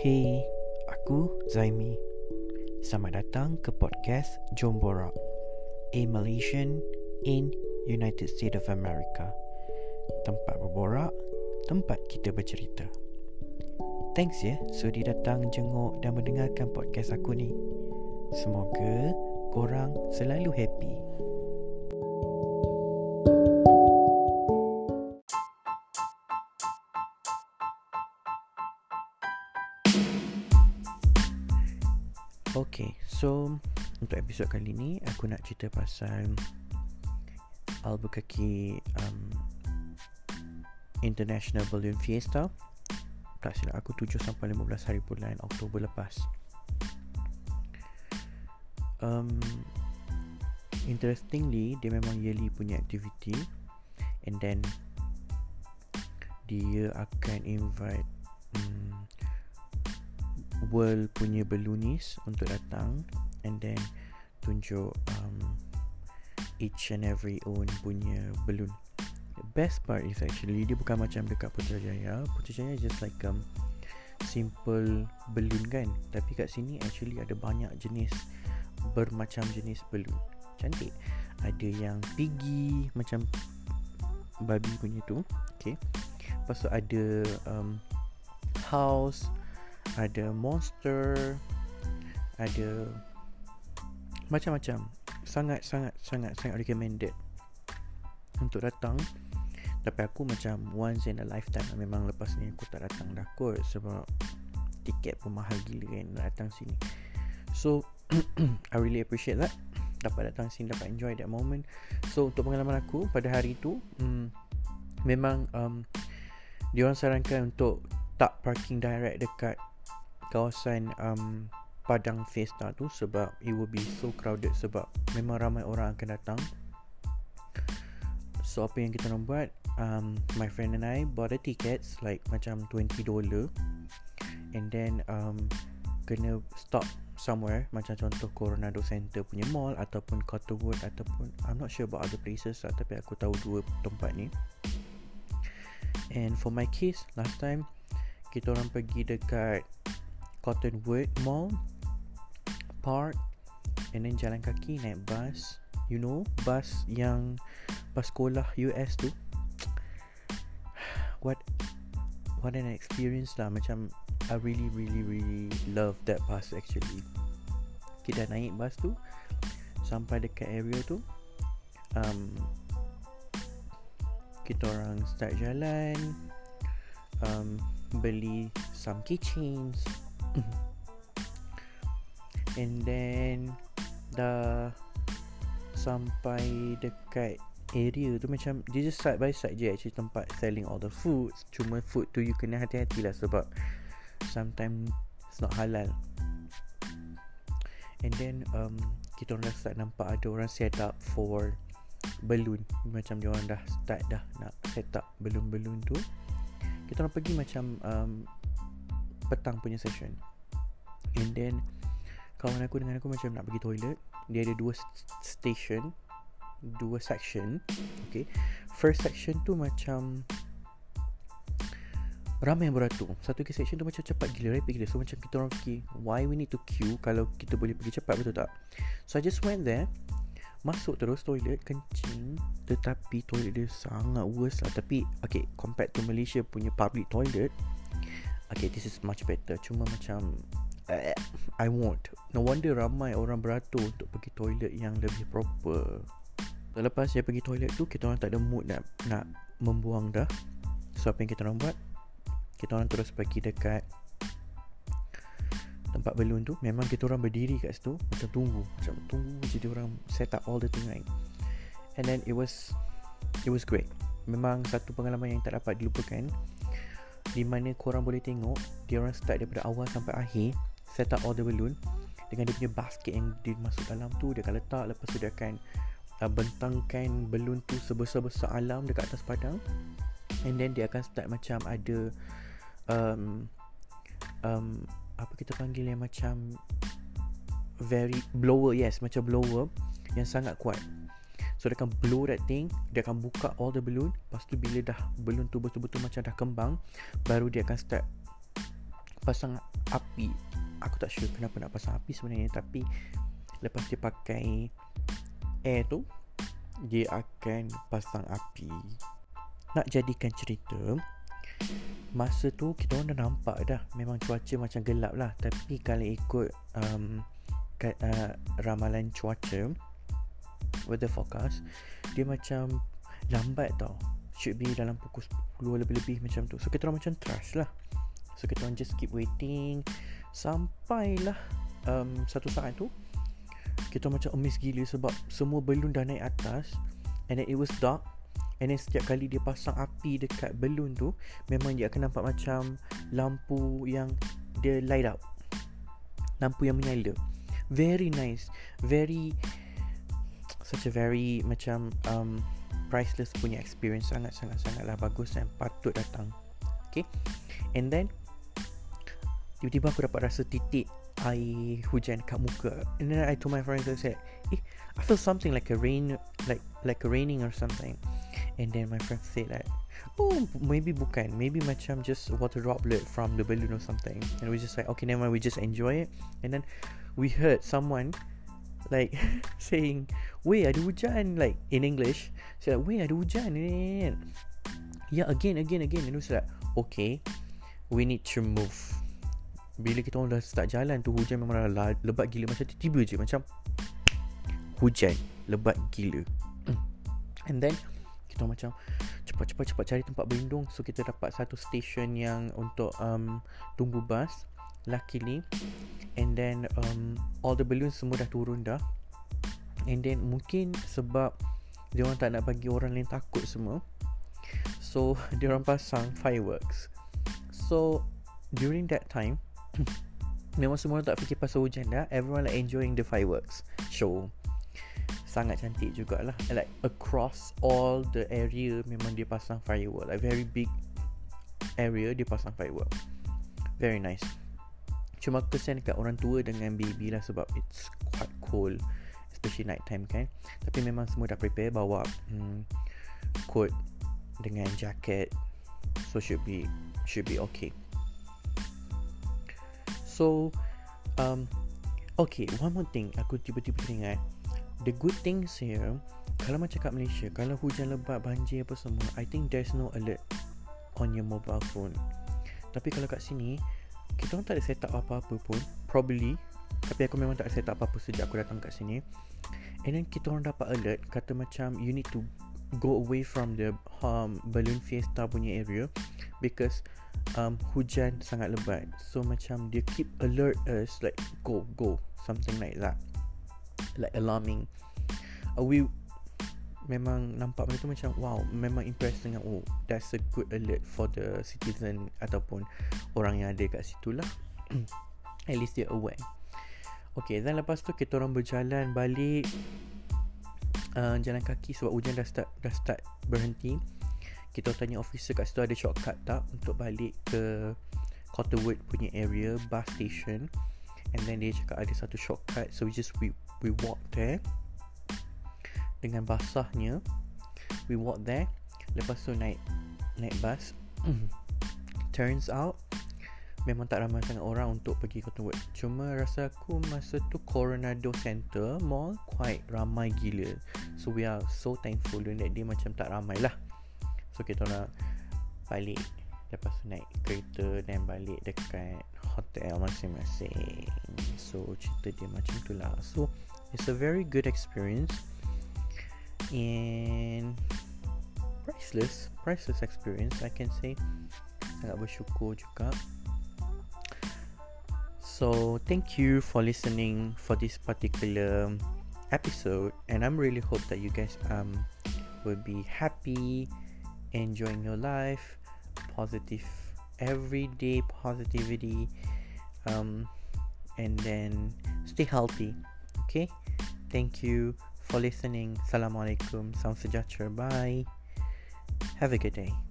Hey, aku Zaimi. Selamat datang ke podcast Jom Borak. A Malaysian in United States of America. Tempat berborak, tempat kita bercerita. Thanks ya sudi datang jenguk dan mendengarkan podcast aku ni. Semoga korang selalu happy. Okay, so untuk episod kali ni aku nak cerita pasal Albuquerque um, International Balloon Fiesta. Tak silap aku 7 sampai 15 hari bulan Oktober lepas. Um, interestingly, dia memang yearly punya activity and then dia akan invite um, world punya balloonist untuk datang and then tunjuk um, each and every own punya balloon. The best part is actually dia bukan macam dekat Putrajaya. Putrajaya just like um, simple balloon kan. Tapi kat sini actually ada banyak jenis bermacam jenis balloon. Cantik. Ada yang piggy macam babi punya tu. Okay. Lepas tu ada um, house ada monster ada macam-macam. Sangat sangat sangat sangat recommended untuk datang. Tapi aku macam once in a lifetime. Memang lepas ni aku tak datang dah kot sebab tiket pun mahal gila kan datang sini. So I really appreciate that. Dapat datang sini dapat enjoy that moment. So untuk pengalaman aku pada hari tu hmm, memang um, diorang sarankan untuk tak parking direct dekat kawasan um, Padang Fiesta tu sebab it will be so crowded sebab memang ramai orang akan datang. So apa yang kita nak buat um, My friend and I bought the tickets Like macam 20 dollar And then um, Kena stop somewhere Macam contoh Coronado Center punya mall Ataupun Cottonwood Ataupun I'm not sure about other places lah Tapi aku tahu dua tempat ni And for my case Last time Kita orang pergi dekat Cottonwood Mall Park And then jalan kaki Naik bus You know Bus yang Bus sekolah US tu? What What an experience lah. Macam I really really really Love that bus actually. Kita naik bus tu Sampai dekat area tu um, Kita orang start jalan um, Beli Some keychains And then Dah Sampai dekat area tu macam Dia just side by side je actually tempat selling all the food Cuma food tu you kena hati-hati lah sebab Sometimes it's not halal. And then um, Kita orang dah start nampak ada orang set up for Balloon. Macam dia orang dah start dah nak set up balloon-balloon tu. Kita orang pergi macam um, Petang punya session. And then Kawan aku dengan aku macam nak pergi toilet Dia ada dua station Dua section Okay. First section tu macam Ramai yang beratur. Satu ke section tu macam cepat gila Rapid gila. So macam kita orang fikir Why we need to queue Kalau kita boleh pergi cepat betul tak? So I just went there Masuk terus toilet Kencing Tetapi toilet dia sangat worse lah. Tapi Okay Compared to Malaysia punya public toilet Okay this is much better. Cuma macam uh, I won't. No wonder ramai orang beratur Untuk pergi toilet yang lebih proper. Lepas dia pergi toilet tu Kita orang tak ada mood nak, nak membuang dah. So apa yang kita orang buat? Kita orang terus pergi dekat Tempat balloon tu. Memang kita orang berdiri kat situ Macam tunggu Macam tunggu Jadi orang set up all the thing right? And then it was It was great. Memang satu pengalaman yang tak dapat dilupakan Di mana korang boleh tengok Dia orang start daripada awal sampai akhir Set up all the balloon Dengan dia punya basket yang dia masuk dalam tu Dia akan letak Lepas tu dia akan uh, Bentangkan balloon tu sebesar-besar alam Dekat atas padang. And then dia akan start macam ada um, um, apa kita panggil yang macam very blower yes macam blower yang sangat kuat so dia akan blow that thing. Dia akan buka all the balloon. Lepas tu bila dah balloon tu betul-betul macam dah kembang baru dia akan start pasang api. Aku tak sure kenapa nak pasang api sebenarnya tapi lepas dia pakai air tu dia akan pasang api. Nak jadikan cerita masa tu kita orang dah nampak dah memang cuaca macam gelap lah. Tapi kalau ikut um, uh, ramalan cuaca weather forecast dia macam lambat tau. Should be dalam pukul 10 lebih-lebih macam tu. So kita orang macam trust lah. So kita orang just keep waiting. Sampailah um, satu saat tu kita macam amazed gila sebab semua balloon dah naik atas and then it was dark. And then setiap kali dia pasang api dekat balloon tu memang dia akan nampak macam lampu yang dia light up. Lampu yang menyala. Very nice. Very such a very macam um, priceless punya experience. Sangat sangat sangatlah bagus dan patut datang. Okay? And then tiba-tiba aku dapat rasa titik air hujan kat muka. And then I told my friends I said eh I feel something like a rain like like a raining or something. And then my friend said like oh maybe bukan. Maybe macam just water droplet from the balloon or something. And we just like okay never mind. We just enjoy it. And then we heard someone like saying wait ada hujan like in English. So like wait ada hujan yeah again again again. And was like okay we need to move. Bila kita orang dah start jalan tu hujan memang dah lebat gila. Macam tiba-tiba je macam hujan lebat gila. And then kita macam cepat-cepat cepat cari tempat berlindung. So kita dapat satu station yang untuk um, tunggu bas luckily and then um, all the balloons semua dah turun dah. And then mungkin sebab dia orang tak nak bagi orang lain takut semua. So dia orang pasang fireworks. So during that time Memang semua orang tak fikir pasal hujan dah. Everyone like enjoying the fireworks show. Sangat cantik jugalah. Like across all the area Memang dia pasang firework. Like very big area dia pasang firework. Very nice Cuma kesian dekat orang tua dengan baby lah Sebab it's quite cold Especially night time kan? Tapi memang semua dah prepare Bawa hmm, coat dengan jacket So should be Should be okay. So um, Okay One more thing Aku tiba-tiba ingat The good things here Kalau macam kat Malaysia Kalau hujan lebat Banjir apa semua I think there's no alert On your mobile phone. Tapi kalau kat sini Kita orang tak ada set up apa-apa pun Probably. Tapi aku memang tak ada set up apa-apa Sejak aku datang kat sini. And then kita orang dapat alert Kata macam You need to Go away from the um, Balloon fiesta punya area Because um, hujan sangat lebat. So macam dia keep alert us like go go something like that. Like alarming. Uh, we memang nampak benda tu macam wow memang impressed dengan oh that's a good alert for the citizen ataupun orang yang ada kat situ lah. At least they aware. Okay, dan lepas tu kita orang berjalan balik. Uh, jalan kaki sebab hujan dah start dah start berhenti. Kita tanya officer kat situ ada shortcut tak untuk balik ke Cotterwood punya area bus station. And then dia cakap ada satu shortcut. So we just we we walk there dengan basahnya we walk there. Lepas tu naik naik bus turns out memang tak ramai sangat orang untuk pergi Cottonwood cuma rasa aku masa tu Coronado Center mall quite ramai gila. So we are so thankful that dia macam tak ramai lah. So kita nak balik. Lepas tu naik kereta Dan balik dekat hotel masing-masing. So cerita dia macam tu lah. So it's a very good experience And Priceless Priceless experience I can say. Agak bersyukur juga. So thank you for listening For this particular episode And I'm really hope that you guys um Will be happy enjoying your life positive everyday positivity um, and then stay healthy okay? Thank you for listening. Assalamualaikum. Salam sejahtera. Bye. Have a good day